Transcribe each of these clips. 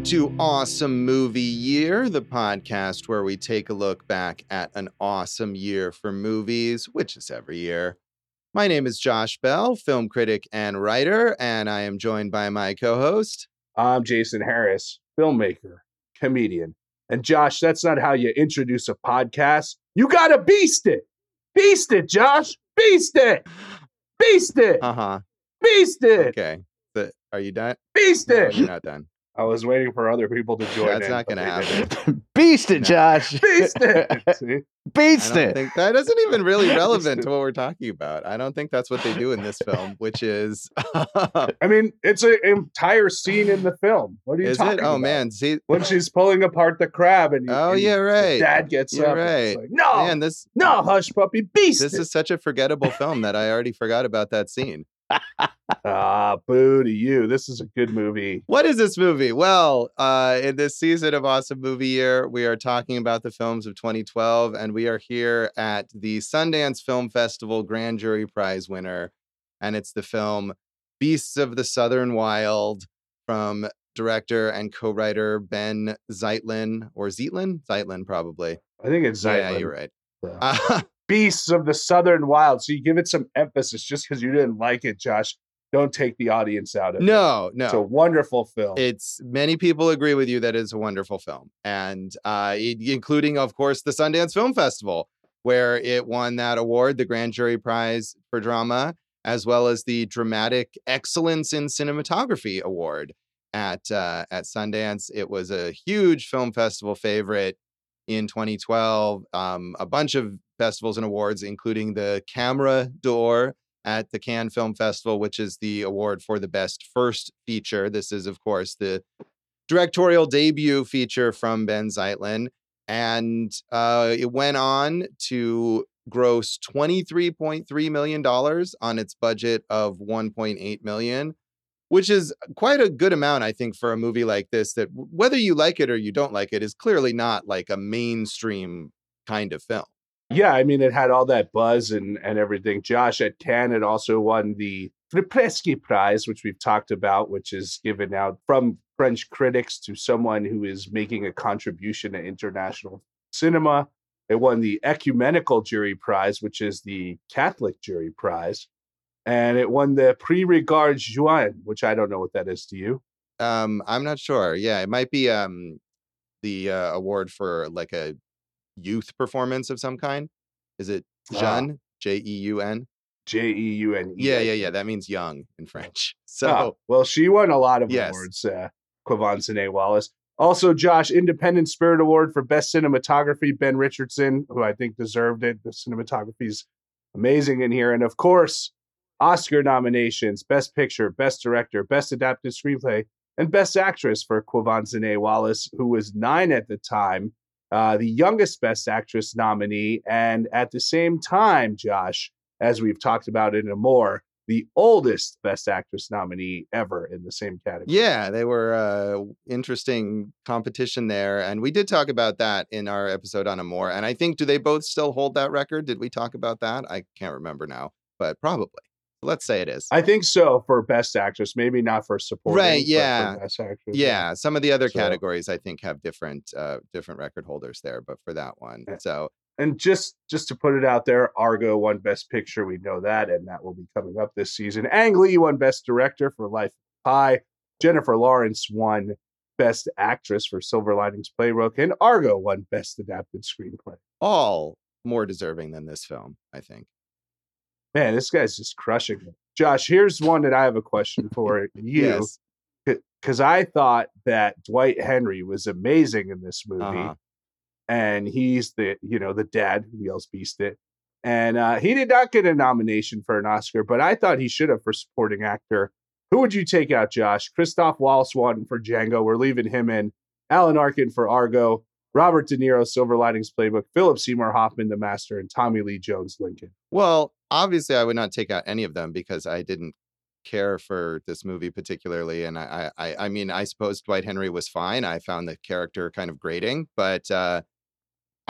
Welcome to Awesome Movie Year, the podcast where we take a look back at an awesome year for movies, which is every year. My name is Josh Bell, film critic and writer, and I am joined by my co host. I'm Jason Harris, filmmaker, comedian. And Josh, that's not how you introduce a podcast. You gotta beast it. Beast it, Josh. Beast it. Beast it. Uh huh. Beast it. Okay. But are you done? Beast No, it. you're not done. I was waiting for other people to join That's in, not gonna happen. didn't. Beast it, No. Josh. Beast it. See? Beast don't it. think that isn't even really relevant to what we're talking about. I don't think that's what they do in this film, which is I mean, it's an entire scene in the film. What are you is talking it? Oh about? man, see When she's pulling apart the crab and You, Oh, and yeah, right. Dad gets You're up. and it's right. like, no, man, this no, hush puppy, beast this it. is such a forgettable film that I already forgot about that scene. Ah, boo to you. This is a good movie. What is this movie? Well, uh, in this season of Awesome Movie Year, we are talking about the films of 2012, and we are here at the Sundance Film Festival Grand Jury Prize winner, and it's the film Beasts of the Southern Wild from director and co-writer Benh Zeitlin or Zeitlin, Zeitlin probably. I think it's Zeitlin. Yeah, you're right. Yeah. Uh, Beasts of the Southern Wild. So you give it some emphasis just because you didn't like it, Josh. Don't take the audience out of it. no, no. It's a wonderful film. It's many people agree with you that it's a wonderful film, and uh, including, of course, the Sundance Film Festival, where it won that award, the Grand Jury Prize for Drama, as well as the Dramatic Excellence in Cinematography Award at uh, at Sundance. It was a huge film festival favorite in 2012. Um, a bunch of festivals and awards, including the Camera d'Or at the Cannes Film Festival, which is the award for the best first feature. This is, of course, the directorial debut feature from Benh Zeitlin. And uh, it went on to gross $23.3 million on its budget of 1.8 million, which is quite a good amount, I think, for a movie like this that whether you like it or you don't like it is clearly not like a mainstream kind of film. Yeah, I mean, it had all that buzz and, and everything. Josh at Cannes, it also won the FIPRESCI Prize, which we've talked about, which is given out from French critics to someone who is making a contribution to international cinema. It won the Ecumenical Jury Prize, which is the Catholic Jury Prize. And it won the Prix Regard Jeune, which I don't know what that is to you. Um, I'm not sure. Yeah, it might be um the uh, award for like a youth performance of some kind. Is it Ah. Jeune? J E U N? J E U N E. Yeah, yeah, yeah. That means young in French. So Oh, well, she won a lot of Yes. awards, uh, Quvenzhané Wallis. Also, Josh, Independent Spirit Award for Best Cinematography, Ben Richardson, who I think deserved it. The cinematography is amazing in here. And of course, Oscar nominations Best Picture, Best Director, Best Adapted Screenplay, and Best Actress for Quvenzhané Wallis, who was nine at the time, uh, the youngest Best Actress nominee. And at the same time, Josh, as we've talked about in Amour, the oldest Best Actress nominee ever in the same category. yeah, they were uh interesting competition there. And we did talk about that in our episode on Amour. And I think do they both still hold that record? Did we talk about that? I can't remember now, but probably. Let's say it is. I think so for Best Actress, maybe not for supporting. Right, yeah. Best Actress. yeah some of the other So- categories i think have different uh different record holders there but for that one Yeah. so And just just to put it out there, Argo won Best Picture. We know that, and that will be coming up this season. Ang Lee won Best Director for Life of Pi. Jennifer Lawrence won Best Actress for Silver Linings Playbook, and Argo won Best Adapted Screenplay. all more deserving than this film i think Man, this guy's just crushing it. Josh, here's one that I have a question for you. yes because I thought that Dwight Henry was amazing in this movie, Uh-huh. and he's the you know the dad who yells "Beast It," and uh, he did not get a nomination for an Oscar, but I thought he should have for supporting actor. Who would you take out, Josh? Christoph Wallace Swanton for Django. We're leaving him in. Alan Arkin for Argo. Robert De Niro, Silver Linings Playbook. Philip Seymour Hoffman, The Master, and Tommy Lee Jones, Lincoln. well obviously i would not take out any of them because i didn't care for this movie particularly and i i i mean i suppose dwight henry was fine i found the character kind of grating but uh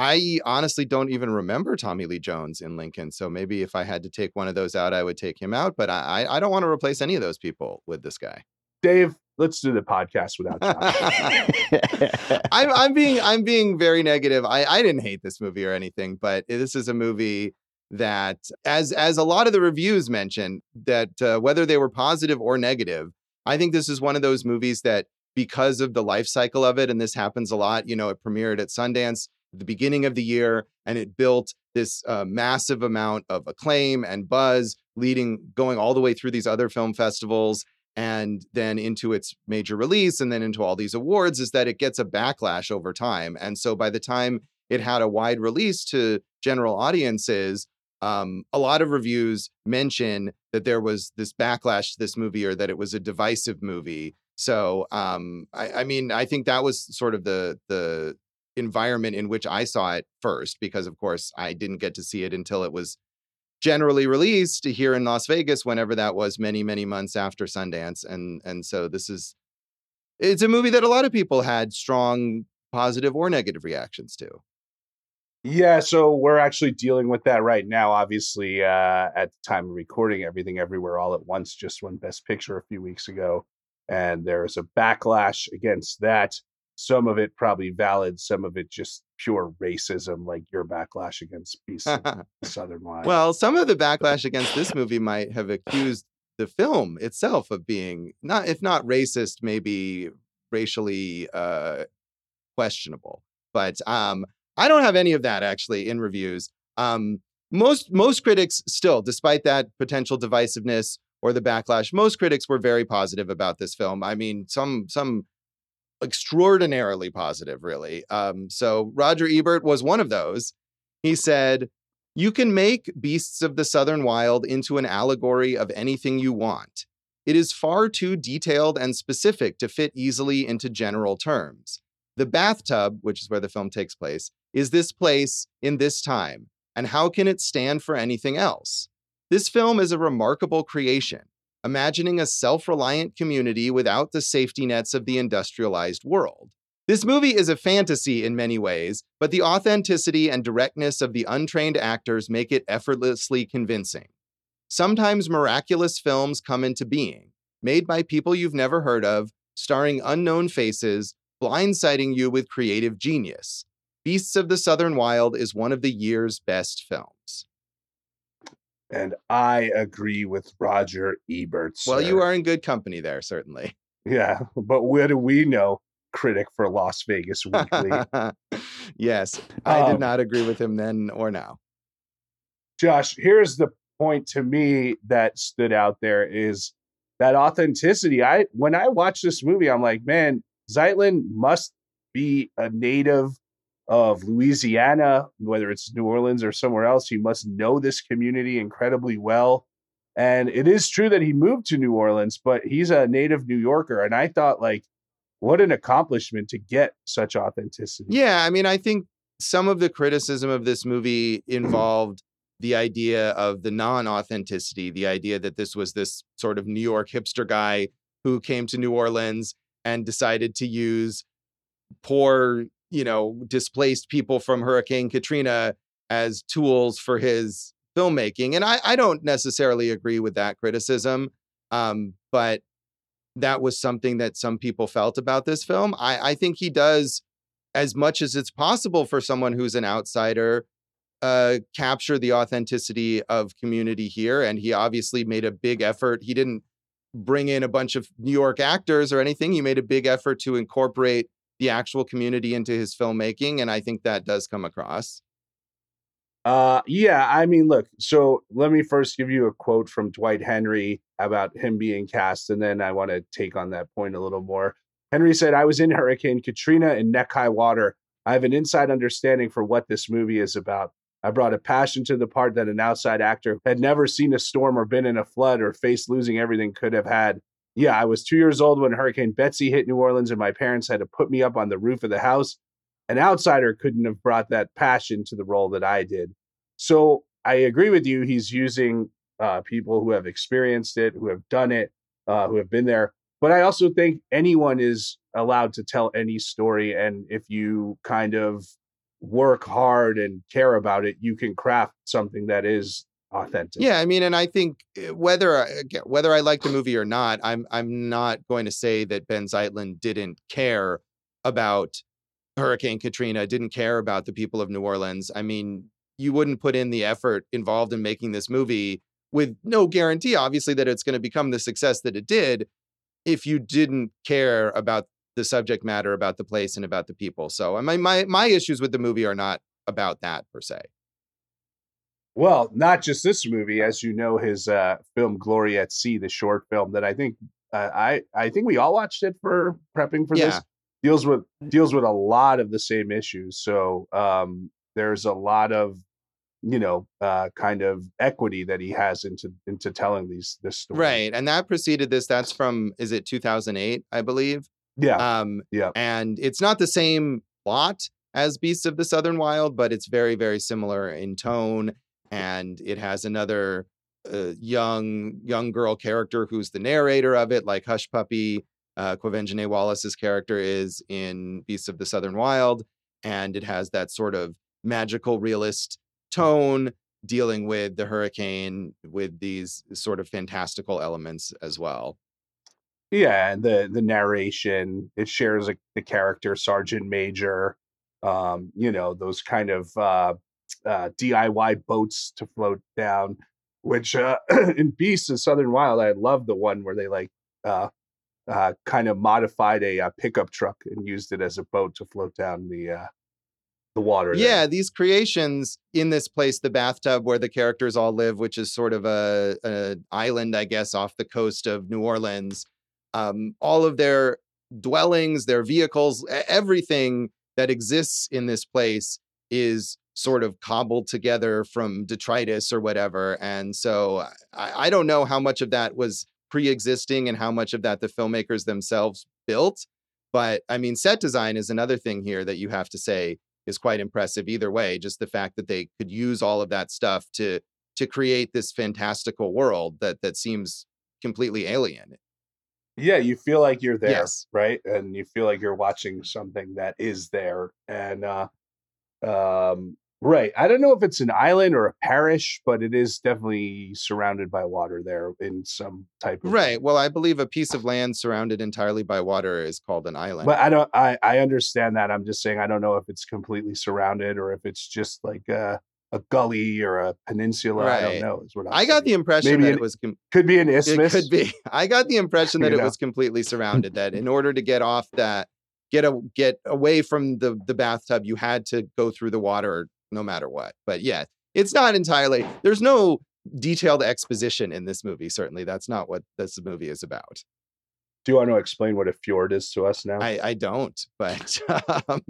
I honestly don't even remember Tommy Lee Jones in Lincoln. So maybe if I had to take one of those out, I would take him out. But I, I don't want to replace any of those people with this guy. Dave, let's do the podcast without. I'm I'm being I'm being very negative. I I didn't hate this movie or anything, but this is a movie that as as a lot of the reviews mention that uh, whether they were positive or negative, I think this is one of those movies that because of the life cycle of it and this happens a lot, you know, it premiered at Sundance at the beginning of the year and it built this uh, massive amount of acclaim and buzz leading going all the way through these other film festivals and then into its major release and then into all these awards is that it gets a backlash over time. And so by the time it had a wide release to general audiences, um, a lot of reviews mention that there was this backlash to this movie or that it was a divisive movie. So um, I, I mean, I think that was sort of the the environment in which I saw it first, because of course I didn't get to see it until it was generally released here in Las Vegas, whenever that was, many many months after Sundance, and and so this is it's a movie that a lot of people had strong positive or negative reactions to. Yeah, so we're actually dealing with that right now. Obviously, uh, at the time of recording, everything everywhere all at once just won Best Picture a few weeks ago, and there's a backlash against that. Some of it probably valid, some of it just pure racism, like your backlash against Beast of Southern Wild. Well, some of the backlash against this movie might have accused the film itself of being not, if not racist, maybe racially uh, questionable. But um, I don't have any of that actually in reviews. Um, most most critics still, despite that potential divisiveness or the backlash, most critics were very positive about this film. I mean, some some extraordinarily positive, really. Um, so Roger Ebert was one of those. He said, "You can make Beasts of the Southern Wild into an allegory of anything you want. It is far too detailed and specific to fit easily into general terms. The bathtub, which is where the film takes place, is this place in this time, and how can it stand for anything else? This film is a remarkable creation, imagining a self reliant community without the safety nets of the industrialized world. This movie is a fantasy in many ways, but the authenticity and directness of the untrained actors make it effortlessly convincing. Sometimes miraculous films come into being, made by people you've never heard of, starring unknown faces, blindsiding you with creative genius. Beasts of the Southern Wild is one of the year's best films. And I agree with Roger Ebert. Sir. Well, you are in good company there, certainly. Yeah, but where do we know? Critic for Las Vegas Weekly. yes, I um, did not agree with him then or now. Josh, here's the point to me that stood out there is that authenticity. I when I watch this movie, I'm like, man, Zeitlin must be a native of Louisiana, whether it's New Orleans or somewhere else. He must know this community incredibly well. And it is true that he moved to New Orleans, but he's a native New Yorker. And I thought, like, what an accomplishment to get such authenticity. Yeah. I mean, I think some of the criticism of this movie involved the idea of the non authenticity, the idea that this was this sort of New York hipster guy who came to New Orleans and decided to use poor, you know, displaced people from Hurricane Katrina as tools for his filmmaking. And I, I don't necessarily agree with that criticism, um, but that was something that some people felt about this film. I, I think he does as much as it's possible for someone who's an outsider uh, capture the authenticity of community here. And he obviously made a big effort. He didn't bring in a bunch of New York actors or anything. He made a big effort to incorporate the actual community into his filmmaking, and I think that does come across. Uh, yeah, I mean, look. So let me first give you a quote from Dwight Henry about him being cast, and then I want to take on that point a little more. Henry said, "I was in Hurricane Katrina in neck high water. I have an inside understanding for what this movie is about. I brought a passion to the part that an outside actor had never seen a storm or been in a flood or faced losing everything could have had. Yeah, I was two years old when Hurricane Betsy hit New Orleans, and my parents had to put me up on the roof of the house. An outsider couldn't have brought that passion to the role that I did. So I agree with you. He's using uh, people who have experienced it, who have done it, uh, who have been there. But I also think anyone is allowed to tell any story. And if you kind of work hard and care about it, you can craft something that is authentic. Yeah, I mean, and I think eh, whether whether I like the movie or not, I'm I'm not going to say that Benh Zeitlin didn't care about Hurricane Katrina, didn't care about the people of New Orleans. I mean, you wouldn't put in the effort involved in making this movie with no guarantee, obviously, that it's going to become the success that it did if you didn't care about the subject matter, about the place, and about the people. So my my my issues with the movie are not about that per se. Well, not just this movie, as you know, his uh, film "Glory at Sea," the short film that I think uh, I I think we all watched it for prepping for yeah. this deals with deals with a lot of the same issues. So um, there's a lot of you know uh, kind of equity that he has into into telling these this story. Right, and that preceded this. That's from is it 2008, I believe. Yeah. Um, yeah. And it's not the same plot as Beasts of the Southern Wild, but it's very very similar in tone, and it has another uh, young young girl character who's the narrator of it, like Hush Puppy uh, Quvenzhané Wallis's character is in Beasts of the Southern Wild, and it has that sort of magical realist tone dealing with the hurricane with these sort of fantastical elements as well. Yeah, and the the narration it shares a, the character Sergeant Major, um, you know those kind of uh, uh, DIY boats to float down. Which uh, in Beasts of Southern Wild, I love the one where they like uh, uh, kind of modified a, uh, pickup truck and used it as a boat to float down the uh, the water. Yeah, these creations in this place, the bathtub where the characters all live, which is sort of a, a island, I guess, off the coast of New Orleans. Um, all of their dwellings, their vehicles, everything that exists in this place is sort of cobbled together from detritus or whatever. And so I, I don't know how much of that was pre-existing and how much of that the filmmakers themselves built. But I mean, set design is another thing here that you have to say is quite impressive either way. Just the fact that they could use all of that stuff to to create this fantastical world that that seems completely alien. Yeah, you feel like you're there, yes. right? And you feel like you're watching something that is there. And uh um Right. I don't know if it's an island or a parish, but it is definitely surrounded by water there in some type of Right. Well, I believe a piece of land surrounded entirely by water is called an island. But I don't I I understand that. I'm just saying I don't know if it's completely surrounded or if it's just like a a gully or a peninsula. Right. I don't know. Is what I'm i got the impression Maybe that an, it was com- could be an isthmus. It could be. I got the impression that it know. was completely surrounded. that in order to get off that, get a get away from the the bathtub, you had to go through the water no matter what. But yeah, it's not entirely, there's no detailed exposition in this movie. Certainly, that's not what this movie is about. Do you want to explain what a fjord is to us now? I, I don't, but um,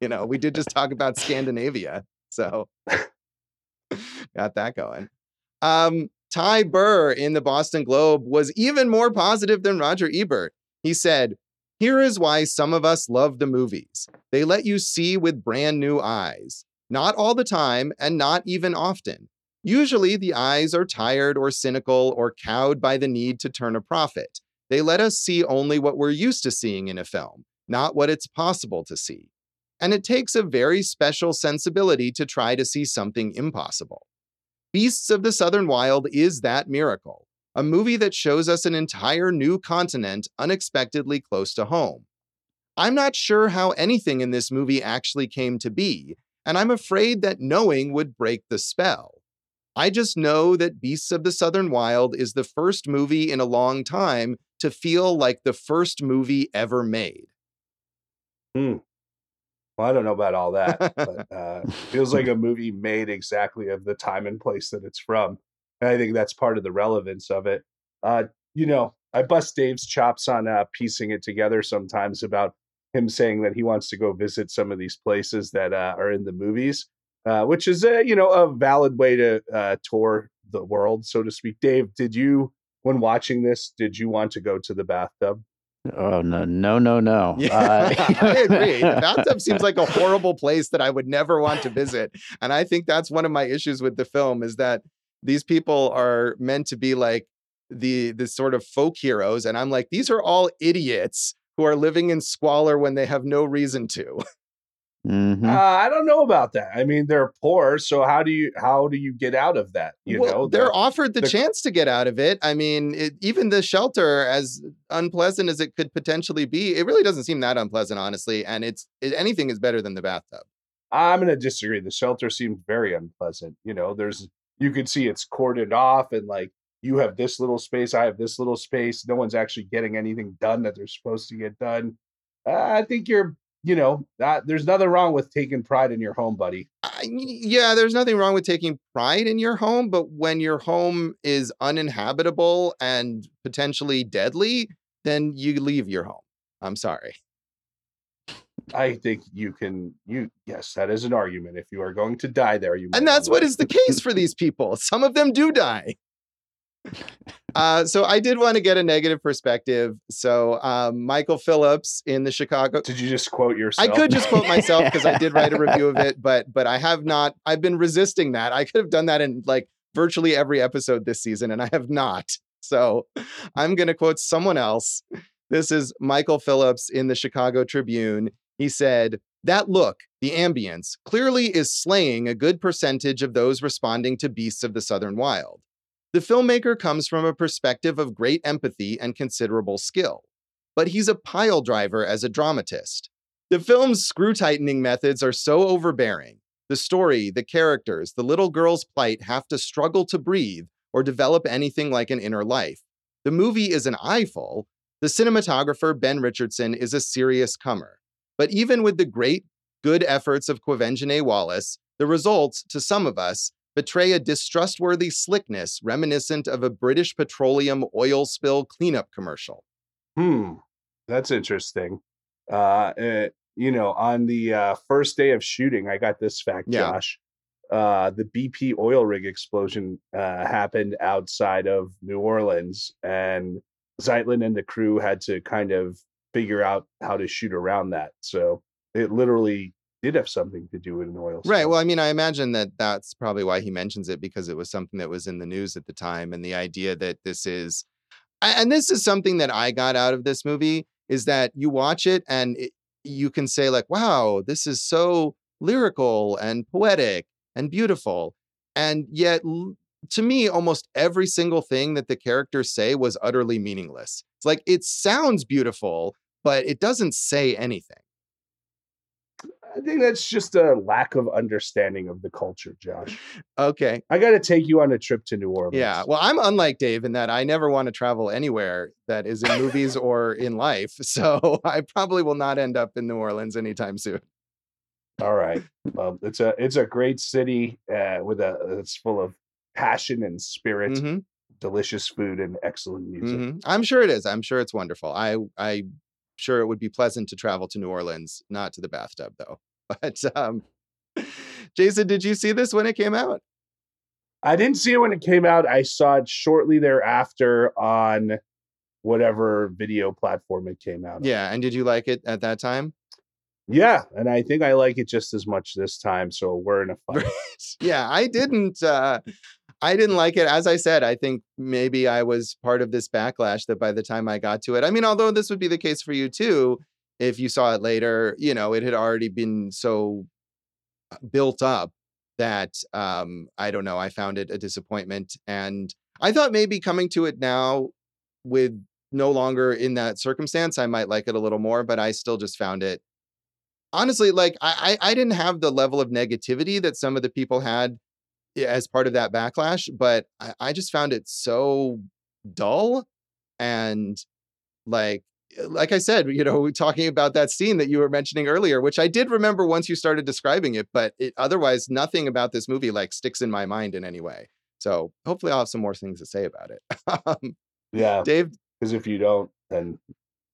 you know, we did just talk about Scandinavia, so got that going. Um, Ty Burr in the Boston Globe was even more positive than Roger Ebert. He said, Here is why some of us love the movies. They let you see with brand new eyes. Not all the time, and not even often. Usually, the eyes are tired or cynical or cowed by the need to turn a profit. They let us see only what we're used to seeing in a film, not what it's possible to see. And it takes a very special sensibility to try to see something impossible. Beasts of the Southern Wild is that miracle, a movie that shows us an entire new continent unexpectedly close to home. I'm not sure how anything in this movie actually came to be, and I'm afraid that knowing would break the spell. I just know that Beasts of the Southern Wild is the first movie in a long time to feel like the first movie ever made. Hmm. Well, I don't know about all that, but uh, feels like a movie made exactly of the time and place that it's from. And I think that's part of the relevance of it. Uh, you know, I bust Dave's chops on uh, piecing it together sometimes about him saying that he wants to go visit some of these places that uh, are in the movies, uh, which is a you know a valid way to uh, tour the world, so to speak. Dave, did you when watching this did you want to go to the bathtub? Oh no, no, no, no. Yeah, uh, I agree. The bathtub seems like a horrible place that I would never want to visit, and I think that's one of my issues with the film is that these people are meant to be like the the sort of folk heroes, and I'm like, these are all idiots who are living in squalor when they have no reason to. Mhm. Uh, I don't know about that. I mean, they're poor, so how do you how do you get out of that? You well, know, they're The- offered the, the- chance to get out of it. I mean, it, even the shelter, as unpleasant as it could potentially be, it really doesn't seem that unpleasant, honestly. And it's it, anything is better than the bathtub. I'm going to disagree. The shelter seemed very unpleasant. You know, there's you could see it's corded off, and like you have this little space, I have this little space. No one's actually getting anything done that they're supposed to get done. Uh, I think you're, you know, there's nothing wrong with taking pride in your home, buddy. I, yeah, there's nothing wrong with taking pride in your home, but when your home is uninhabitable and potentially deadly, then you leave your home. I'm sorry. I think you can. You yes, that is an argument. If you are going to die there, you. And that's what is the case for these people. Some of them do die. Uh, so I did want to get a negative perspective. So um, Michael Phillips in the Chicago. Did you just quote yourself? I could just quote myself because I did write a review of it, but but I have not. I've been resisting that. I could have done that in like virtually every episode this season, and I have not. So I'm going to quote someone else. This is Michael Phillips in the Chicago Tribune. He said, That look, the ambience, clearly is slaying a good percentage of those responding to Beasts of the Southern Wild. The filmmaker comes from a perspective of great empathy and considerable skill, but he's a pile driver as a dramatist. The film's screw tightening methods are so overbearing. The story, the characters, the little girl's plight have to struggle to breathe or develop anything like an inner life. The movie is an eyeful. The cinematographer, Ben Richardson, is a serious comer. But even with the great, good efforts of Quvenzhané Wallis, the results, to some of us, betray a distrustworthy slickness reminiscent of a British petroleum oil spill cleanup commercial. Hmm, that's interesting. Uh, eh, you know, on the uh, first day of shooting, I got this fact, Yeah. Josh. Uh, the BP oil rig explosion uh, happened outside of New Orleans, and Zeitlin and the crew had to kind of figure out how to shoot around that. So it literally did have something to do with an oil. Spill. Right. Well, I mean, I imagine that that's probably why he mentions it because it was something that was in the news at the time. And the idea that this is, and this is something that I got out of this movie is that you watch it and it, you can say, like, wow, this is so lyrical and poetic and beautiful. And yet, to me, almost every single thing that the characters say was utterly meaningless. It's like it sounds beautiful, but it doesn't say anything. I think that's just a lack of understanding of the culture, Josh. Okay. I got to take you on a trip to New Orleans. Yeah. Well, I'm unlike Dave in that I never want to travel anywhere that is in movies or in life. So I probably will not end up in New Orleans anytime soon. All right. Well, it's a it's a great city uh, with a it's full of passion and spirit, Mhm, delicious food, and excellent music. mhm. I'm sure it is. I'm sure it's wonderful. I I'm sure it would be pleasant to travel to New Orleans, not to the bathtub though. But um Jason, did you see this when it came out? I didn't see it when it came out. I saw it shortly thereafter on whatever video platform it came out. on. Yeah. And did you like it at that time? yeah, and I think I like it just as much this time. So we're in a fight. yeah i didn't uh i didn't like it as i said i think maybe i was part of this backlash that by the time i got to it i mean although this would be the case for you too if you saw it later you know it had already been so uh, built up that um i don't know i found it a disappointment and i thought maybe coming to it now with no longer in that circumstance i might like it a little more but i still just found it honestly like I, I i didn't have the level of negativity that some of the people had as part of that backlash but i, I just found it so dull and like like i said you know talking about that scene that you were mentioning earlier which i did remember once you started describing it but it otherwise nothing about this movie like sticks in my mind in any way so hopefully i'll have some more things to say about it um, Yeah, dave because if you don't, then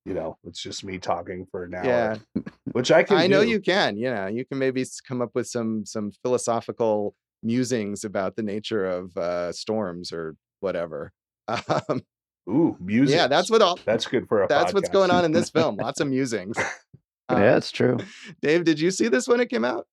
you know it's just me talking for an hour. yeah which I can. I know do. you can. Yeah, you can maybe come up with some some philosophical musings about the nature of uh, storms or whatever. Um, Ooh, music. yeah, that's what all. that's good for a. That's what's going on in this film. Lots of musings. Um, yeah, it's true. Dave, did you see this when it came out?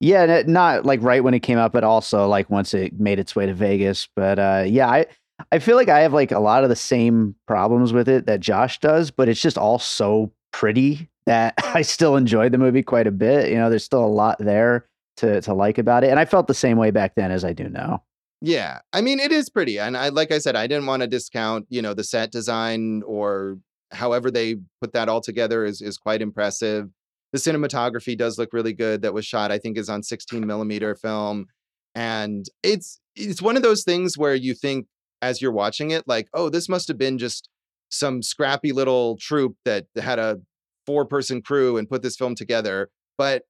Yeah, and not like right when it came out, but also like once it made its way to Vegas. But uh, yeah, I I feel like I have like a lot of the same problems with it that Josh does, but it's just all so pretty that I still enjoyed the movie quite a bit. You know, there's still a lot there to to like about it, and I felt the same way back then as I do now. Yeah, I mean it is pretty, and I like I said, I didn't want to discount you know the set design or however they put that all together is is quite impressive. The cinematography does look really good. That was shot, I think, is on 16 millimeter film, and it's it's one of those things where you think as you're watching it, like, oh, this must have been just some scrappy little troupe that had a four person crew and put this film together. But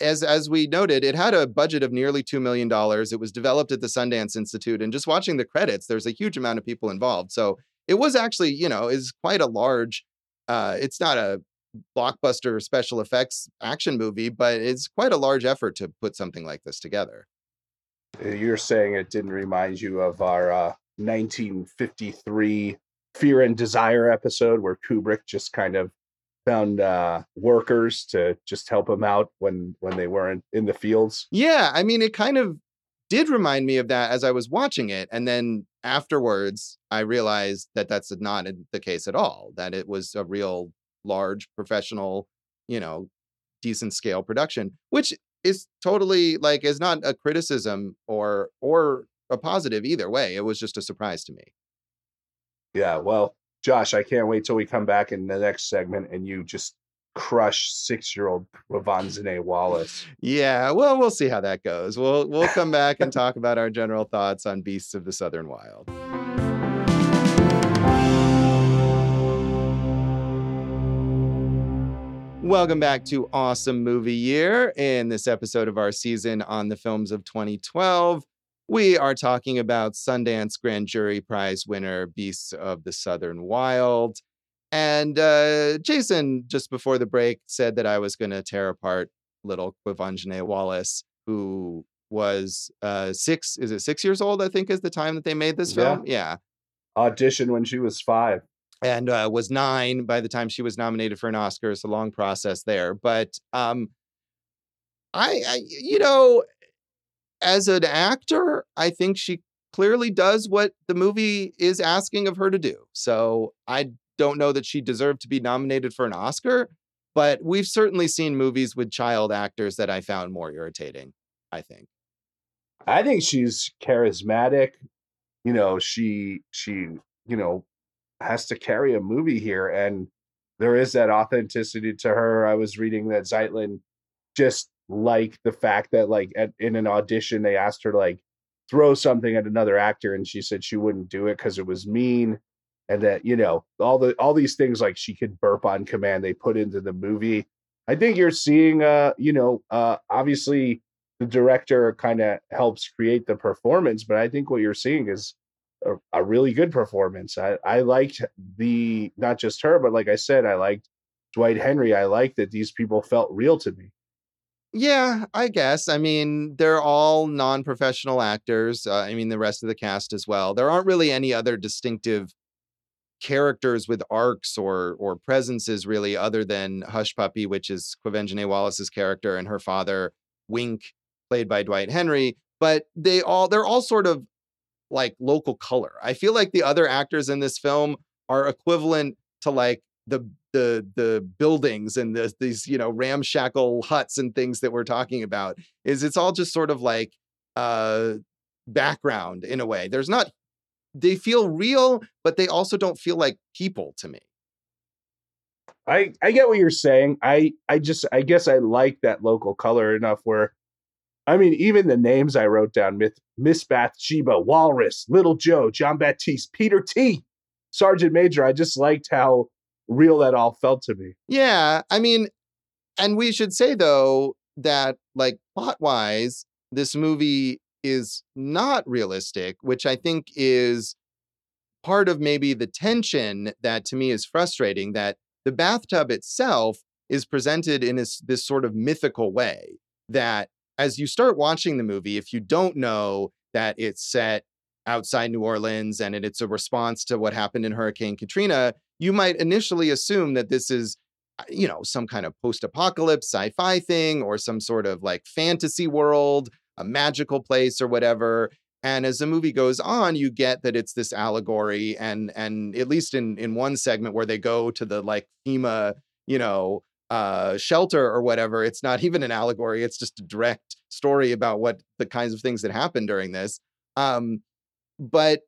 as as we noted, it had a budget of nearly two million dollars. It was developed at the Sundance Institute, and just watching the credits, there's a huge amount of people involved. So it was actually, you know, is quite a large. Uh, it's not a blockbuster special effects action movie, but it's quite a large effort to put something like this together. You're saying it didn't remind you of our uh, 1953 Fear and Desire episode where Kubrick just kind of found uh, workers to just help him out when when they weren't in the fields. Yeah, I mean, it kind of did remind me of that as I was watching it, and then afterwards, I realized that that's not the case at all. That it was a real large professional, you know, decent scale production, which is totally like is not a criticism or or a positive either way. It was just a surprise to me. Yeah, well, Josh, I can't wait till we come back in the next segment and you just crush six-year-old Quvenzhané Wallis. Yeah, well, we'll see how that goes. We'll we'll come back and talk about our general thoughts on Beasts of the Southern Wild. Welcome back to Awesome Movie Year. In this episode of our season on the films of 2012, we are talking about Sundance Grand Jury Prize winner Beasts of the Southern Wild. And uh, Jason, just before the break, said that I was going to tear apart little Quvenzhané Wallis, who was uh, six, is it six years old, I think, is the time that they made this film? Yeah. yeah. Auditioned when she was five. And uh, was nine by the time she was nominated for an Oscar. It's a long process there. But um, I, I, you know, as an actor, I think she clearly does what the movie is asking of her to do. So I don't know that she deserved to be nominated for an Oscar, but we've certainly seen movies with child actors that I found more irritating, I think. I think she's charismatic. You know, she she, you know, has to carry a movie here and there is that authenticity to her. I was reading that Zeitlin just like the fact that like at, in an audition they asked her like throw something at another actor and she said she wouldn't do it because it was mean and that you know all the all these things like she could burp on command they put into the movie. I think you're seeing uh you know uh obviously the director kind of helps create the performance but i think what you're seeing is a, a really good performance. I i liked the not just her but like i said i liked dwight henry. I liked that these people felt real to me yeah, I guess. I mean, they're all non-professional actors. Uh, I mean, the rest of the cast as well. There aren't really any other distinctive characters with arcs or or presences really, other than Hush Puppy, which is Quvenzhané Wallis's character, and her father Wink, played by Dwight Henry. But they all they're all sort of like local color. I feel like the other actors in this film are equivalent to like the the the buildings and the, these you know ramshackle huts and things that we're talking about is it's all just sort of like uh background in a way. There's not they feel real but they also don't feel like people to me. I i get what you're saying. I i just i guess i like that local color enough where i mean even the names i wrote down miss, miss bathsheba walrus little joe john baptiste peter t sergeant major i just liked how real that all felt to me. Yeah. I mean, and we should say though that like plot wise, this movie is not realistic, which I think is part of maybe the tension that to me is frustrating that the bathtub itself is presented in this, this sort of mythical way that as you start watching the movie, if you don't know that it's set outside New Orleans and it's a response to what happened in Hurricane Katrina, you might initially assume that this is uh, you know some kind of post-apocalypse sci-fi thing or some sort of like fantasy world a magical place or whatever and as the movie goes on you get that it's this allegory and and at least in in one segment where they go to the like fema you know uh, shelter or whatever. It's not even an allegory. It's just a direct story about what the kinds of things that happen during this. Um, but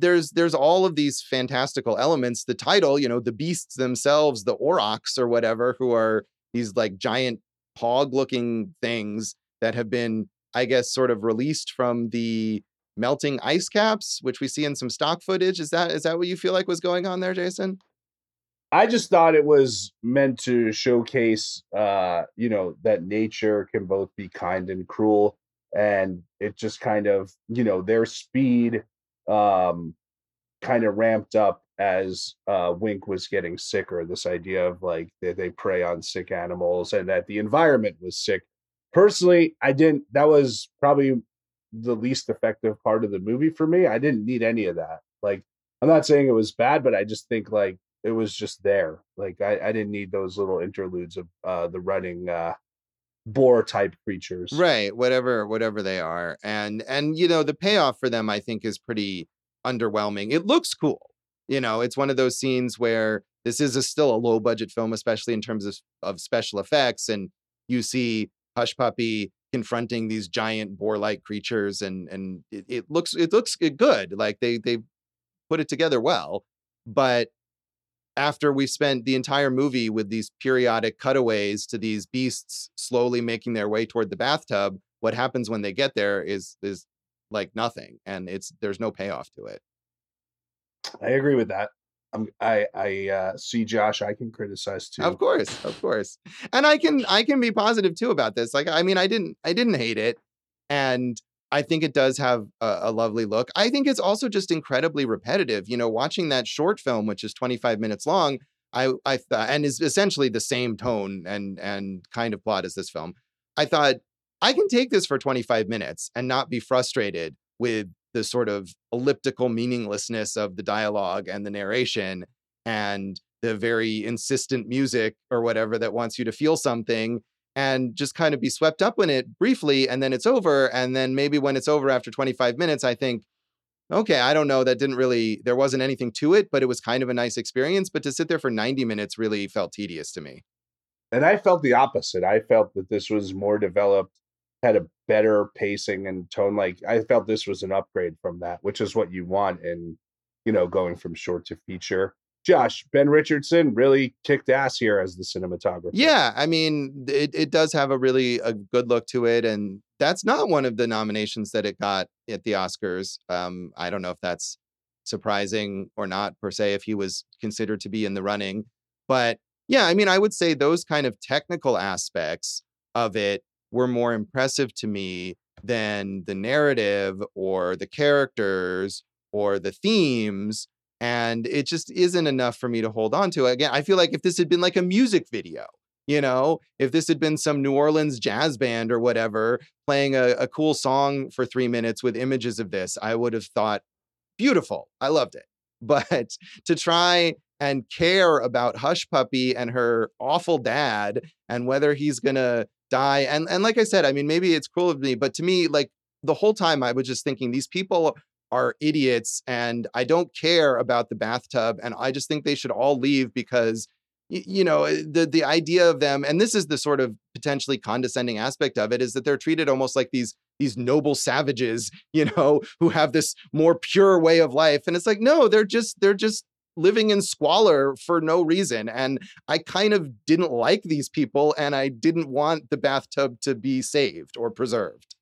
there's there's all of these fantastical elements. The title, you know, the beasts themselves, the aurochs or whatever, who are these like giant hog looking things that have been, I guess, sort of released from the melting ice caps, which we see in some stock footage. Is that is that what you feel like was going on there, Jason? I just thought it was meant to showcase, uh, you know, that nature can both be kind and cruel, and it just kind of, you know, their speed, um, kind of ramped up as uh, Wink was getting sicker. This idea of like that they prey on sick animals and that the environment was sick. Personally, I didn't. That was probably the least effective part of the movie for me. I didn't need any of that. Like, I'm not saying it was bad, but I just think like it was just there. Like, I, I didn't need those little interludes of uh, the running uh, boar type creatures. Right. Whatever, whatever they are, and and you know the payoff for them, I think, is pretty underwhelming. It looks cool. You know, it's one of those scenes where this is a, still a low budget film, especially in terms of, of special effects, and you see Hush Puppy confronting these giant boar-like creatures and and it, it looks it looks eh, good like they they put it together well but after we spent the entire movie with these periodic cutaways to these beasts slowly making their way toward the bathtub what happens when they get there is is like nothing and it's there's no payoff to it i agree with that I'm, I I uh, see Josh. I can criticize too. Of course, of course, and I can I can be positive too about this. Like, I mean, I didn't I didn't hate it, and I think it does have a, a, lovely look. I think it's also just incredibly repetitive. You know, watching that short film, which is 25 minutes long, I I thought, and is essentially the same tone and and kind of plot as this film. I thought I can take this for 25 minutes and not be frustrated with the sort of elliptical meaninglessness of the dialogue and the narration and the very insistent music or whatever that wants you to feel something and just kind of be swept up in it briefly and then it's over and then maybe when it's over after 25 minutes i think okay i don't know that didn't really there wasn't anything to it but it was kind of a nice experience but to sit there for 90 minutes really felt tedious to me and i felt the opposite i felt that this was more developed had a better pacing and tone. Like I felt this was an upgrade from that, which is what you want in, you know, going from short to feature. Josh, Ben Richardson really kicked ass here as the cinematographer. Yeah, I mean, it, it does have a really a good look to it, and that's not one of the nominations that it got at the Oscars. Um, I don't know if that's surprising or not per se, if he was considered to be in the running, but yeah, I mean, I would say those kind of technical aspects of it were more impressive to me than the narrative or the characters or the themes and it just isn't enough for me to hold on to again i feel like if this had been like a music video you know if this had been some new orleans jazz band or whatever playing a, a cool song for three minutes with images of this i would have thought beautiful i loved it but to try and care about hush puppy and her awful dad and whether he's gonna die. And and like I said, I mean, maybe it's cruel of me, but to me, like the whole time I was just thinking these people are idiots and I don't care about the bathtub. And I just think they should all leave because you know eh, the the idea of them and this is the sort of potentially condescending aspect of it is that they're treated almost like these these noble savages you know who have this more pure way of life and it's like no they're just they're just living in squalor for no reason. And I kind of didn't like these people and I didn't want the bathtub to be saved or preserved.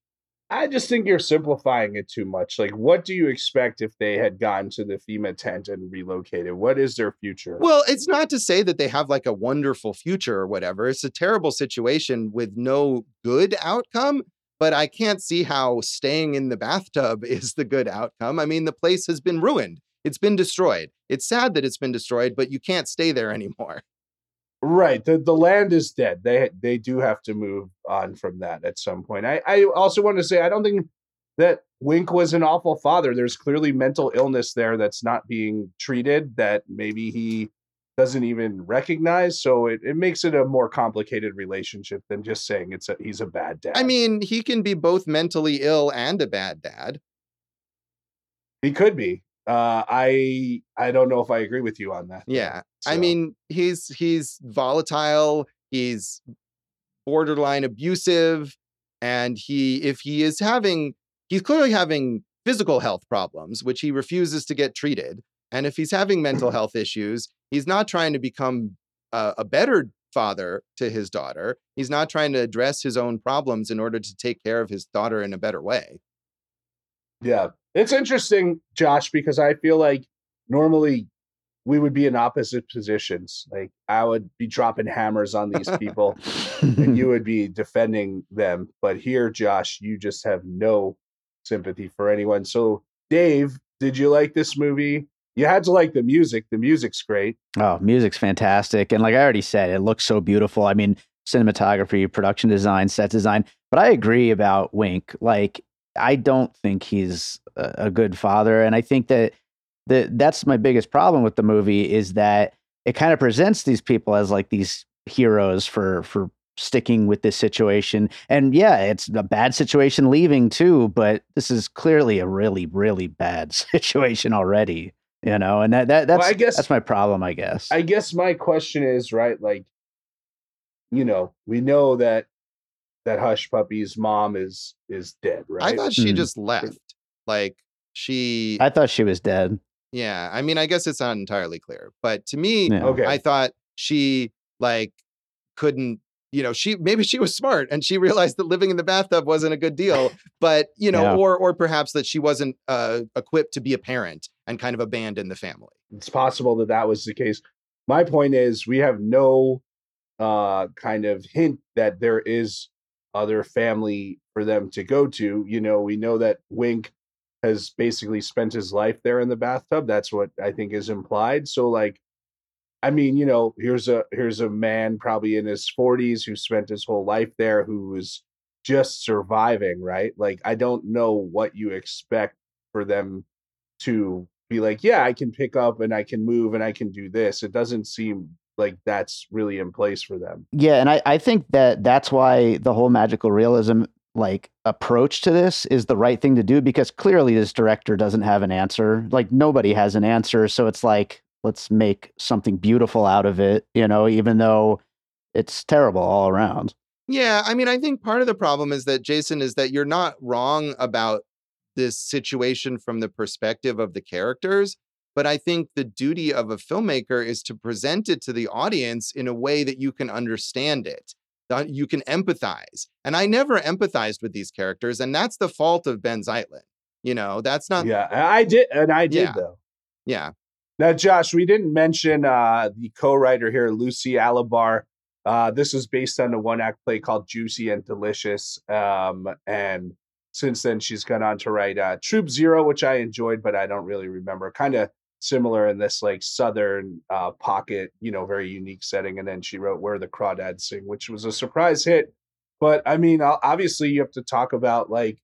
I just think you're simplifying it too much. Like, what do you expect if they had gone to the FEMA tent and relocated? What is their future? Well, it's not to say that they have like a wonderful future or whatever. It's a terrible situation with no good outcome, but I can't see how staying in the bathtub is the good outcome. I mean, the place has been ruined. It's been destroyed. It's sad that it's been destroyed, but you can't stay there anymore. Right. The the land is dead. They they do have to move on from that at some point. I, I also want to say I don't think that Wink was an awful father. There's clearly mental illness there that's not being treated that maybe he doesn't even recognize. So it, it makes it a more complicated relationship than just saying it's a he's a bad dad. I mean, he can be both mentally ill and a bad dad. He could be. Uh, I I don't know if I agree with you on that. Yeah, so. I mean he's he's volatile. he's borderline abusive and he if he is having he's clearly having physical health problems which he refuses to get treated and if he's having mental health issues he's not trying to become a, a better father to his daughter he's not trying to address his own problems in order to take care of his daughter in a better way Yeah. It's interesting, Josh, because I feel like normally we would be in opposite positions. Like I would be dropping hammers on these people and you would be defending them. But here, Josh, you just have no sympathy for anyone. So, Dave, did you like this movie? You had to like the music. The music's great. Oh, music's fantastic. And like I already said, it looks so beautiful. I mean, cinematography, production design, set design. But I agree about Wink. Like, I don't think he's a, good father. And I think that the, that's my biggest problem with the movie is that it kind of presents these people as like these heroes for for sticking with this situation. And yeah, it's a bad situation leaving too, but this is clearly a really, really bad situation already. You know, and that, that that's Well, I guess- that's my problem, I guess. I guess my question is, right, like, you know, we know that that Hush Puppy's mom is is dead, right? i thought she Mm. just left like she I thought she was dead. Yeah i mean i guess it's not entirely clear but to me Yeah. okay. I thought she like couldn't, you know, she maybe she was smart and she realized that living in the bathtub wasn't a good deal, but you know, Yeah. or or perhaps that she wasn't uh, equipped to be a parent and kind of abandoned the family. it's possible that that was the case. My point is, we have no uh kind of hint that there is other family for them to go to. You know, we know that Wink has basically spent his life there in the bathtub. That's what I think is implied. So like I mean, you know, here's a here's a man probably in his 40s who spent his whole life there who was just surviving, right? Like I don't know what you expect for them to be like, yeah, I can pick up and I can move and I can do this. It doesn't seem like that's really in place for them. Yeah, and I, I think that that's why the whole magical realism like approach to this is the right thing to do because clearly this director doesn't have an answer. Like nobody has an answer, so it's like let's make something beautiful out of it, you know, even though it's terrible all around. Yeah, I mean, I think part of the problem is that Jason is that you're not wrong about this situation from the perspective of the characters, but I think the duty of a filmmaker is to present it to the audience in a way that you can understand it, you can empathize. And I never empathized with these characters, and that's the fault of Benh Zeitlin. You know, that's not yeah, I did, and I did Yeah. though. yeah. Now, Josh, we didn't mention uh, the co-writer here, Lucy Alibar. Uh, this is based on a one-act play called Juicy and Delicious, um, and since then she's gone on to write uh, Troop Zero, which I enjoyed, but I don't really remember. Kind of similar in this like southern uh, pocket, you know, very unique setting. And then she wrote Where the Crawdads Sing, which was a surprise hit. But I mean, obviously, you have to talk about like,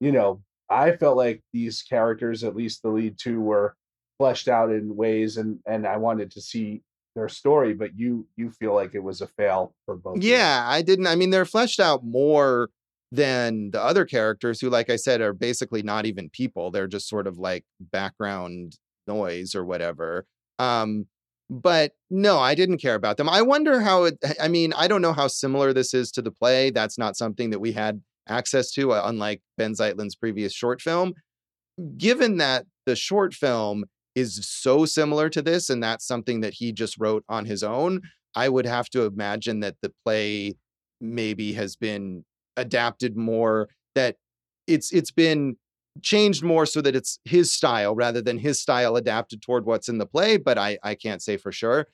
you know, I felt like these characters, at least the lead two, were fleshed out in ways and and I wanted to see their story, but you you feel like it was a fail for both. Yeah, I didn't. I mean, they're fleshed out more than the other characters who, like I said, are basically not even people. They're just sort of like background noise or whatever. Um, but no, I didn't care about them. I wonder how it, I mean, I don't know how similar this is to the play. That's not something that we had access to, uh, unlike Benh Zeitlin's previous short film. Given that the short film is so similar to this, and that's something that he just wrote on his own, I would have to imagine that the play maybe has been adapted more, that it's it's been changed more so that it's his style rather than his style adapted toward what's in the play, but I I can't say for sure.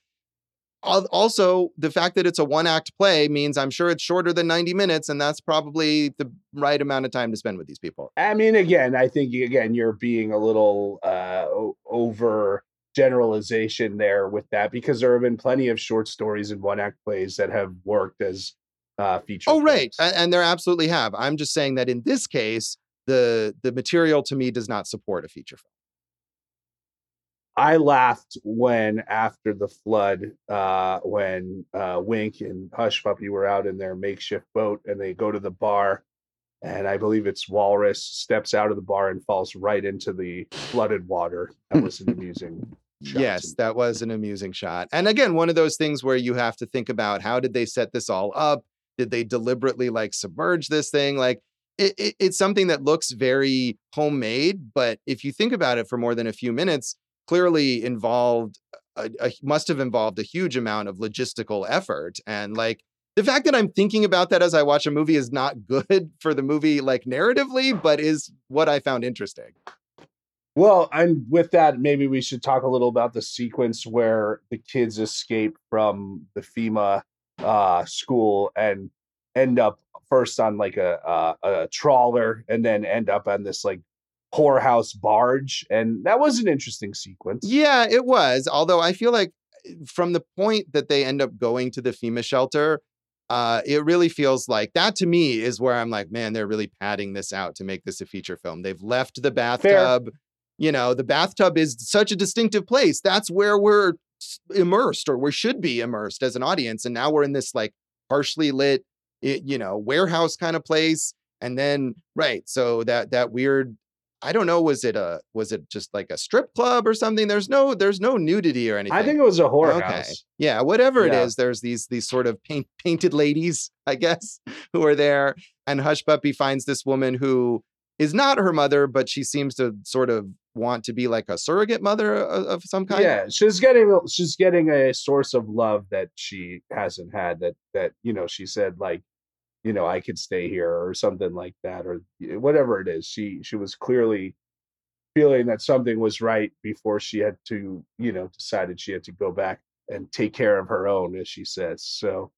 Also, the fact that it's a one act play means I'm sure it's shorter than 90 minutes, and that's probably the right amount of time to spend with these people. I mean, again, I think again you're being a little uh, over generalization there with that because there have been plenty of short stories and one act plays that have worked as uh, feature. Oh, right. And there absolutely have. I'm just saying that in this case, the the material to me does not support a feature film. I laughed when after the flood, uh, when uh, Wink and Hush Puppy were out in their makeshift boat and they go to the bar, and I believe it's Walrus steps out of the bar and falls right into the flooded water. That was an amusing shot Yes, that was an amusing shot. And again, one of those things where you have to think about how did they set this all up? Did they deliberately like submerge this thing? Like it, it, it's something that looks very homemade, but if you think about it for more than a few minutes, clearly involved, a, a, must have involved a huge amount of logistical effort. And like the fact that I'm thinking about that as I watch a movie is not good for the movie, like narratively, but is what I found interesting. Well, and with that, maybe we should talk a little about the sequence where the kids escape from the FEMA uh, school and end up first on like a, a a trawler, and then end up on this like whorehouse barge, and that was an interesting sequence. Yeah, it was. Although I feel like eh, from the point that they end up going to the FEMA shelter, uh, it really feels like that to me is where I'm like, man, they're really padding this out to make this a feature film. They've left the bathtub. You know, the bathtub is such a distinctive place. That's where we're immersed or we should be immersed as an audience. And now we're in this like partially lit, i- you know, warehouse kind of place. And then, right. So that, that weird, I don't know, was it a, was it just like a strip club or something? There's no, there's no nudity or anything. I think it was a horror Okay. house. Yeah, whatever it Yeah. is, there's these these sort of paint, painted ladies, I guess, who are there. And Hush Puppy finds this woman who is not her mother, but she seems to sort of want to be like a surrogate mother of, of some kind. Yeah, she's getting she's getting a source of love that she hasn't had. That that you know she said like, you know, I could stay here or something like that or whatever it is. She she was clearly feeling that something was right before she had to you know decided she had to go back and take care of her own, as she says. So,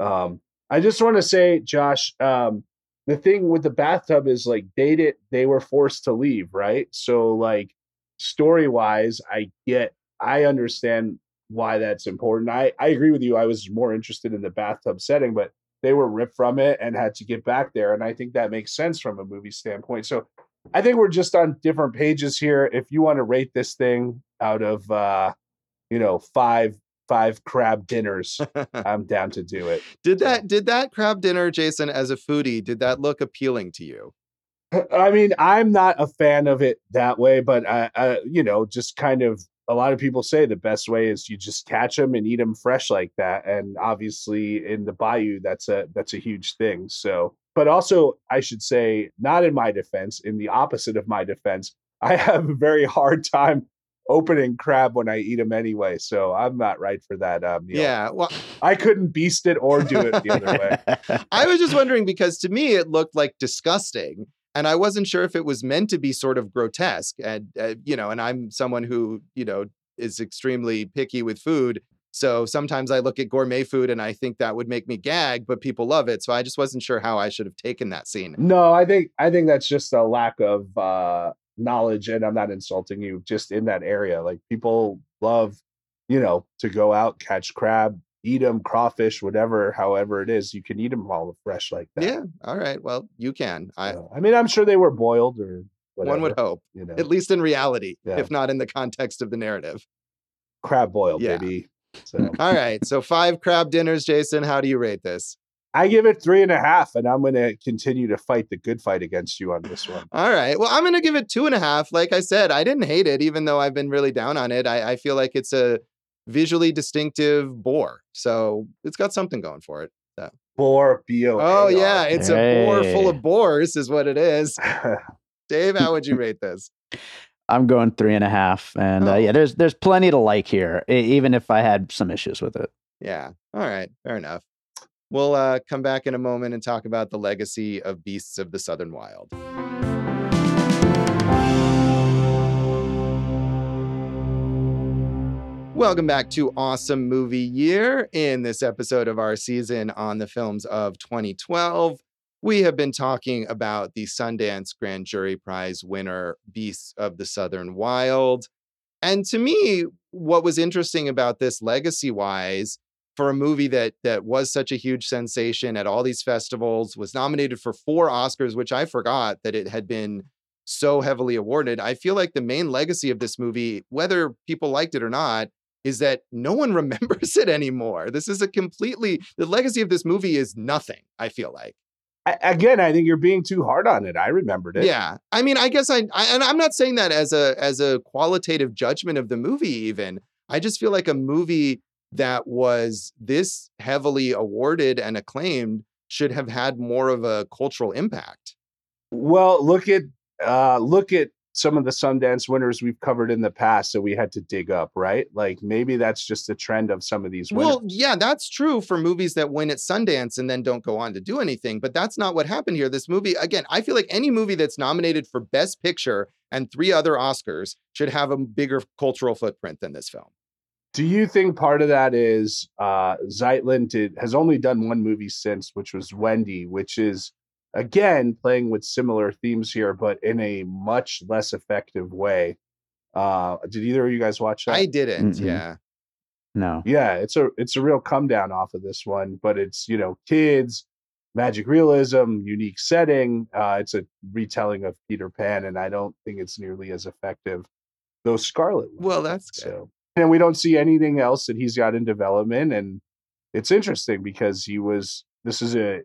um, I just want to say, Josh, um, the thing with the bathtub is like they did they were forced to leave, right? So like story wise, I get I understand why that's important. I I agree with you. I was more interested in the bathtub setting, but they were ripped from it and had to get back there, and I think that makes sense from a movie standpoint. So I think we're just on different pages here. If you want to rate this thing out of uh, you know five five crab dinners, I'm down to do it. Did that did that crab dinner, Jason, as a foodie, did that look appealing to you? I mean, I'm not a fan of it that way, but I, I, you know, just kind of a lot of people say the best way is you just catch them and eat them fresh like that. And obviously, in the bayou, that's a that's a huge thing. So, but also, I should say, not in my defense, in the opposite of my defense, I have a very hard time opening crab when I eat them anyway. So I'm not right for that. Um, meal. Yeah. Well, I couldn't beast it or do it the other way. I was just wondering because to me it looked like disgusting. And I wasn't sure if it was meant to be sort of grotesque. And, uh, you know, and I'm someone who, you know, is extremely picky with food. So sometimes I look at gourmet food and I think that would make me gag, but people love it. So I just wasn't sure how I should have taken that scene. No, I think I think that's just a lack of uh knowledge and I'm not insulting you just in that area. Like people love, you know, to go out, catch crab, eat them, crawfish, whatever, however it is, you can eat them all fresh like that. Yeah. All right. Well, you can. I So, I mean, I'm sure they were boiled or whatever. one would hope, you know, at least in reality, Yeah. if not in the context of the narrative. crab boiled, Yeah. baby. So All right. So five crab dinners, Jason. How do you rate this? I give it three and a half, and I'm going to continue to fight the good fight against you on this one. All right. Well, I'm going to give it two and a half. Like I said, I didn't hate it, even though I've been really down on it. I, I feel like it's a visually distinctive boar. So it's got something going for it. Boar, B O. Oh, yeah. It's a boar full of boars, is what it is. Dave, how would you rate this? I'm going three and a half, and Oh. uh, yeah, there's there's plenty to like here, even if I had some issues with it. Yeah. All right. Fair enough. We'll uh, come back in a moment and talk about the legacy of Beasts of the Southern Wild. Welcome back to Awesome Movie Year. In this episode of our season on the films of 2012, we have been talking about the Sundance Grand Jury Prize winner, Beasts of the Southern Wild. And to me, what was interesting about this legacy wise for a movie that that was such a huge sensation at all these festivals was nominated for four oscars which i forgot that it had been so heavily awarded i feel like the main legacy of this movie whether people liked it or not is that no one remembers it anymore this is a completely the legacy of this movie is nothing i feel like I, again, I think you're being too hard on it. I remembered it. Yeah, I mean, I guess I, I and I'm not saying that as a as a qualitative judgment of the movie. Even I just feel like a movie that was this heavily awarded and acclaimed should have had more of a cultural impact. Well, look at uh, look at some of the Sundance winners we've covered in the past that we had to dig up, right? Like maybe that's just a trend of some of these winners. Well, yeah, that's true for movies that win at Sundance and then don't go on to do anything, but that's not what happened here. This movie, again, I feel like any movie that's nominated for Best Picture and three other Oscars should have a bigger cultural footprint than this film. Do you think part of that is uh Zeitlin did has only done one movie since, which was Wendy, which is again playing with similar themes here, but in a much less effective way. Uh, did either of you guys watch that? I didn't. Mm-mm. Yeah. No. yeah, it's a it's a real come down off of this one, but it's you know kids, magic realism, unique setting. Uh, it's a retelling of Peter Pan, and I don't think it's nearly as effective. Though Scarlet, was. Well, that's good. so, and we don't see anything else that he's got in development, and it's interesting because he was. This is a a, a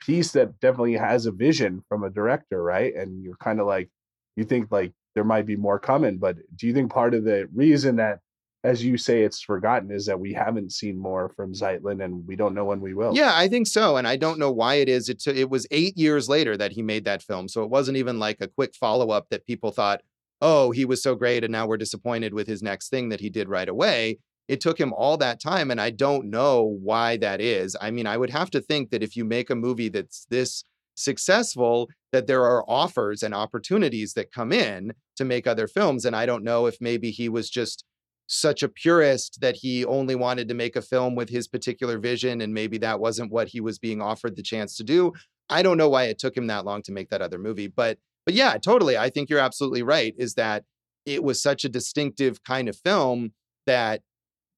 piece that definitely has a vision from a director, right? And you're kind of like, you think like there might be more coming, but do you think part of the reason that as you say, it's forgotten is that we haven't seen more from Zeitlin and we don't know when we will. Yeah, I think so, and I don't know why it is. It t- it was eight years later that he made that film, so it wasn't even like a quick follow up that people thought, "Oh, he was so great," and now we're disappointed with his next thing that he did right away. It took him all that time, and I don't know why that is. I mean, I would have to think that if you make a movie that's this successful, that there are offers and opportunities that come in to make other films, and I don't know if maybe he was just such a purist that he only wanted to make a film with his particular vision and maybe that wasn't what he was being offered the chance to do. I don't know why it took him that long to make that other movie, but but yeah, totally. I think you're absolutely right is that it was such a distinctive kind of film that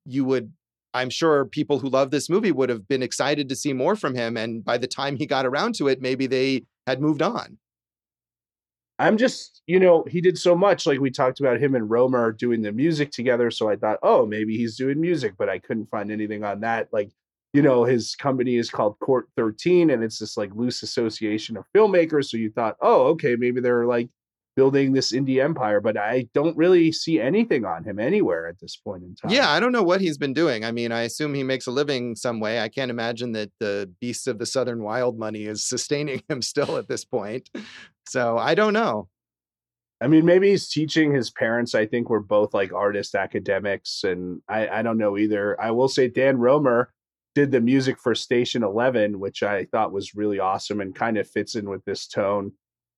you would I'm sure people who love this movie would have been excited to see more from him and by the time he got around to it maybe they had moved on. I'm just, you know, he did so much. Like we talked about him and Romer doing the music together. So I thought, oh, maybe he's doing music, but I couldn't find anything on that. Like, you know, his company is called Court 13 and it's this like loose association of filmmakers. So you thought, oh, okay, maybe they're like building this indie empire, but I don't really see anything on him anywhere at this point in time. Yeah, I don't know what he's been doing. I mean, I assume he makes a living some way. I can't imagine that the Beasts of the Southern Wild money is sustaining him still at this point. So I don't know. I mean, maybe he's teaching his parents. I think we're both like artist academics, and I, I don't know either. I will say Dan Romer did the music for Station Eleven, which I thought was really awesome and kind of fits in with this tone.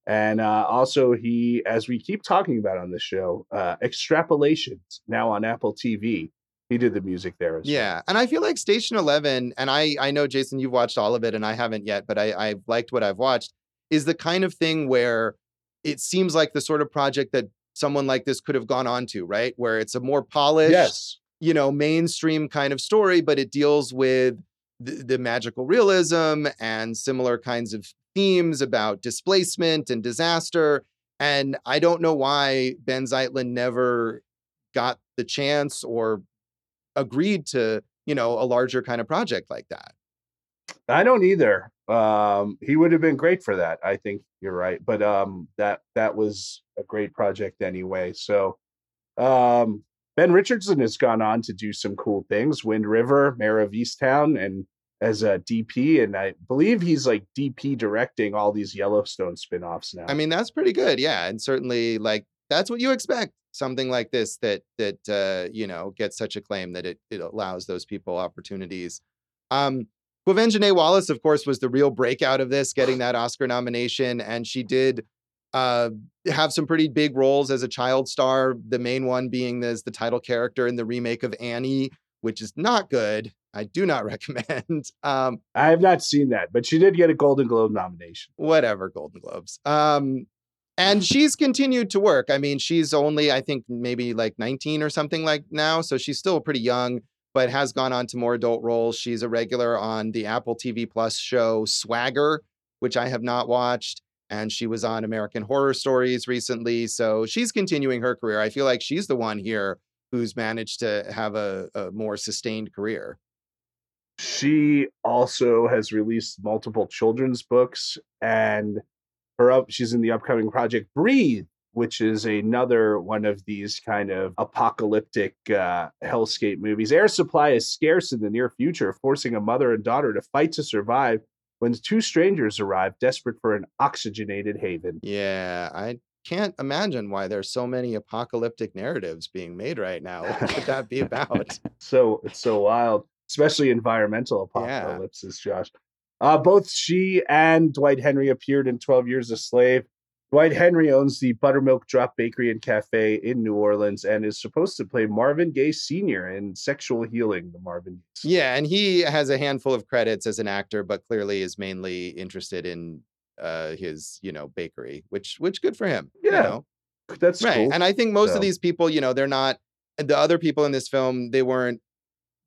And uh, also, he, as we keep talking about on the show, uh, Extrapolations now on Apple TV. He did the music there as well. Yeah, and I feel like Station Eleven, and I I know Jason, you've watched all of it, and I haven't yet, but I I've liked what I've watched. Is the kind of thing where it seems like the sort of project that someone like this could have gone on to, right? Where it's a more polished, Yes. you know, mainstream kind of story, but it deals with the, the magical realism and similar kinds of themes about displacement and disaster. And I don't know why Benh Zeitlin never got the chance or agreed to, you know, a larger kind of project like that. I don't either. Um, he would have been great for that. I think you're right, but um, that that was a great project anyway. So um, Ben Richardson has gone on to do some cool things. Wind River, Mare of Easttown, and as a DP, and I believe he's like DP directing all these Yellowstone spin-offs now. I mean, that's pretty good. Yeah. And certainly like that's what you expect. Something like this that that uh, you know, gets such acclaim that it it allows those people opportunities. Um Quvenzhané Wallis, of course, was the real breakout of this, getting that Oscar nomination. And she did uh, have some pretty big roles as a child star. The main one being as the title character in the remake of Annie, which is not good. I do not recommend. Um, I have not seen that, but she did get a Golden Globe nomination. whatever, Golden Globes. Um, and she's continued to work. I mean, she's only, I think, maybe like 19 or something like now. So she's still pretty young, but has gone on to more adult roles. She's a regular on the Apple TV Plus show Swagger, which I have not watched. And she was on American Horror Stories recently. So she's continuing her career. I feel like she's the one here who's managed to have a, a more sustained career. She also has released multiple children's books, and her up. She's in the upcoming project Breathe, which is another one of these kind of apocalyptic uh, hellscape movies. Air supply is scarce in the near future, forcing a mother and daughter to fight to survive when two strangers arrive, desperate for an oxygenated haven. Yeah, I can't imagine why there's so many apocalyptic narratives being made right now. What could that be about? so it's so wild, especially environmental apocalypses, yeah. Josh. Uh, both she and Dwight Henry appeared in 12 Years a Slave. Dwight Henry owns the Buttermilk Drop Bakery and Cafe in New Orleans and is supposed to play Marvin Gaye Sr. in Sexual Healing, the Marvin. Yeah, and he has a handful of credits as an actor, but clearly is mainly interested in uh, his, you know, bakery, which which good for him. Yeah, you know? that's right. Cool. And I think most so. of these people, you know, they're not the other people in this film. They weren't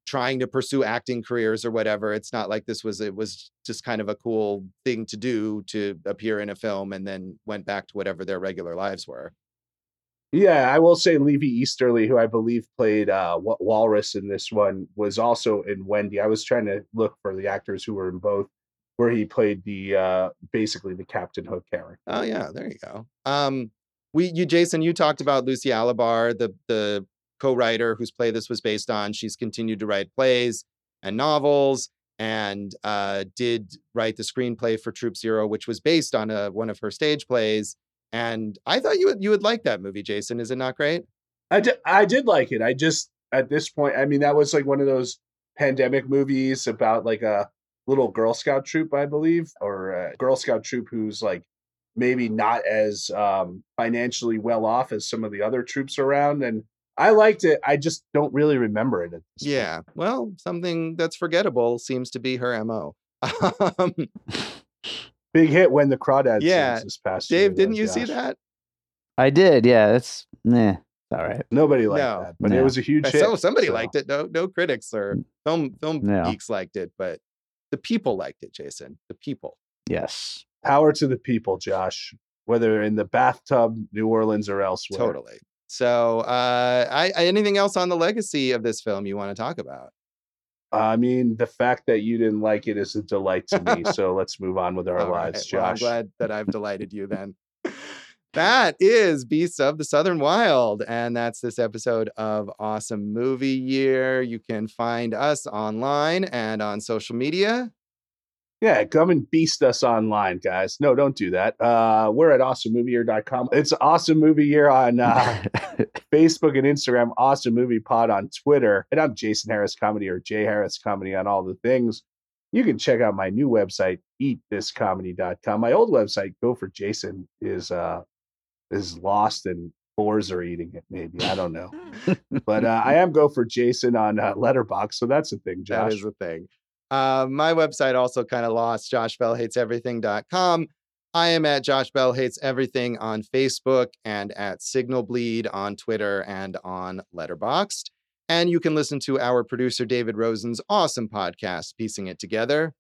trying to pursue acting careers or whatever. It's not like this was it was just kind of a cool thing to do to appear in a film and then went back to whatever their regular lives were. Yeah, I will say Levy Easterly, who I believe played uh, Walrus in this one, was also in Wendy. I was trying to look for the actors who were in both, where he played the uh, basically the Captain Hook character. Oh yeah, there you go. Um, we you Jason, you talked about Lucy Alibar, the the co-writer whose play this was based on. She's continued to write plays and novels and uh, did write the screenplay for Troop Zero, which was based on a, one of her stage plays. And I thought you would you would like that movie, Jason. Is it not great? I did, I did like it. I just at this point, I mean, that was like one of those pandemic movies about like a little Girl Scout troop, I believe, or a Girl Scout troop who's like maybe not as um, financially well off as some of the other troops around, and I liked it. I just don't really remember it. yeah. Point. Well, something that's forgettable seems to be her MO. um, Big hit when the crawdad yeah. this past Dave, year, didn't you Josh. see that? I did. Yeah. That's, nah. All right. Nobody liked no. that, but no. it was a huge hit. So somebody so. liked it. No, no critics or film film no. geeks liked it, but the people liked it. Jason, the people. Yes. Power to the people, Josh. Whether in the bathtub, New Orleans, or elsewhere. Totally. So, uh, I, anything else on the legacy of this film you want to talk about? I mean, the fact that you didn't like it is a delight to me. so let's move on with our All lives, right. Josh. Well, I'm glad that I've delighted you then. that is Beasts of the Southern Wild. And that's this episode of Awesome Movie Year. You can find us online and on social media. Yeah, come and beast us online, guys. No, don't do that. Uh, we're at awesomemovieyear.com. It's awesome movie year on uh, Facebook and Instagram, awesome movie pod on Twitter. And I'm Jason Harris Comedy or Jay Harris Comedy on all the things. You can check out my new website, eatthiscomedy.com. My old website, Go for Jason, is uh is lost and boars are eating it, maybe. I don't know. but uh, I am Go for Jason on uh, Letterboxd, so that's a thing, Josh. That is a thing. Uh, my website also kind of lost, joshbellhateseverything.com. I am at Josh Bell Hates Everything on Facebook and at Signal Bleed on Twitter and on Letterboxd. And you can listen to our producer David Rosen's awesome podcast, Piecing It Together.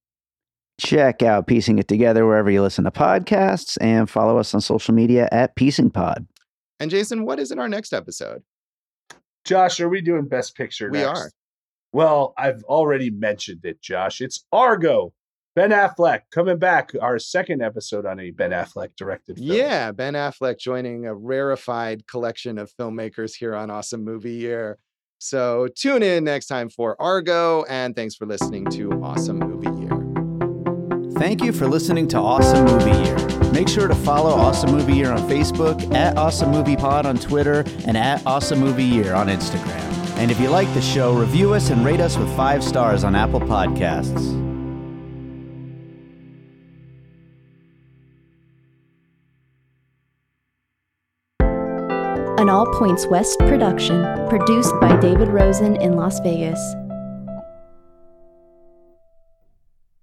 Check out Piecing It Together wherever you listen to podcasts and follow us on social media at Piecing Pod. And Jason, what is in our next episode? Josh, are we doing Best Picture? We next? are. Well, I've already mentioned it, Josh. It's Argo. Ben Affleck coming back. Our second episode on a Ben Affleck directed film. Yeah, Ben Affleck joining a rarefied collection of filmmakers here on Awesome Movie Year. So tune in next time for Argo, and thanks for listening to Awesome Movie Year. Thank you for listening to Awesome Movie Year. Make sure to follow Awesome Movie Year on Facebook, at Awesome Movie Pod on Twitter, and at Awesome Movie Year on Instagram. And if you like the show, review us and rate us with five stars on Apple Podcasts. An All Points West production, produced by David Rosen in Las Vegas.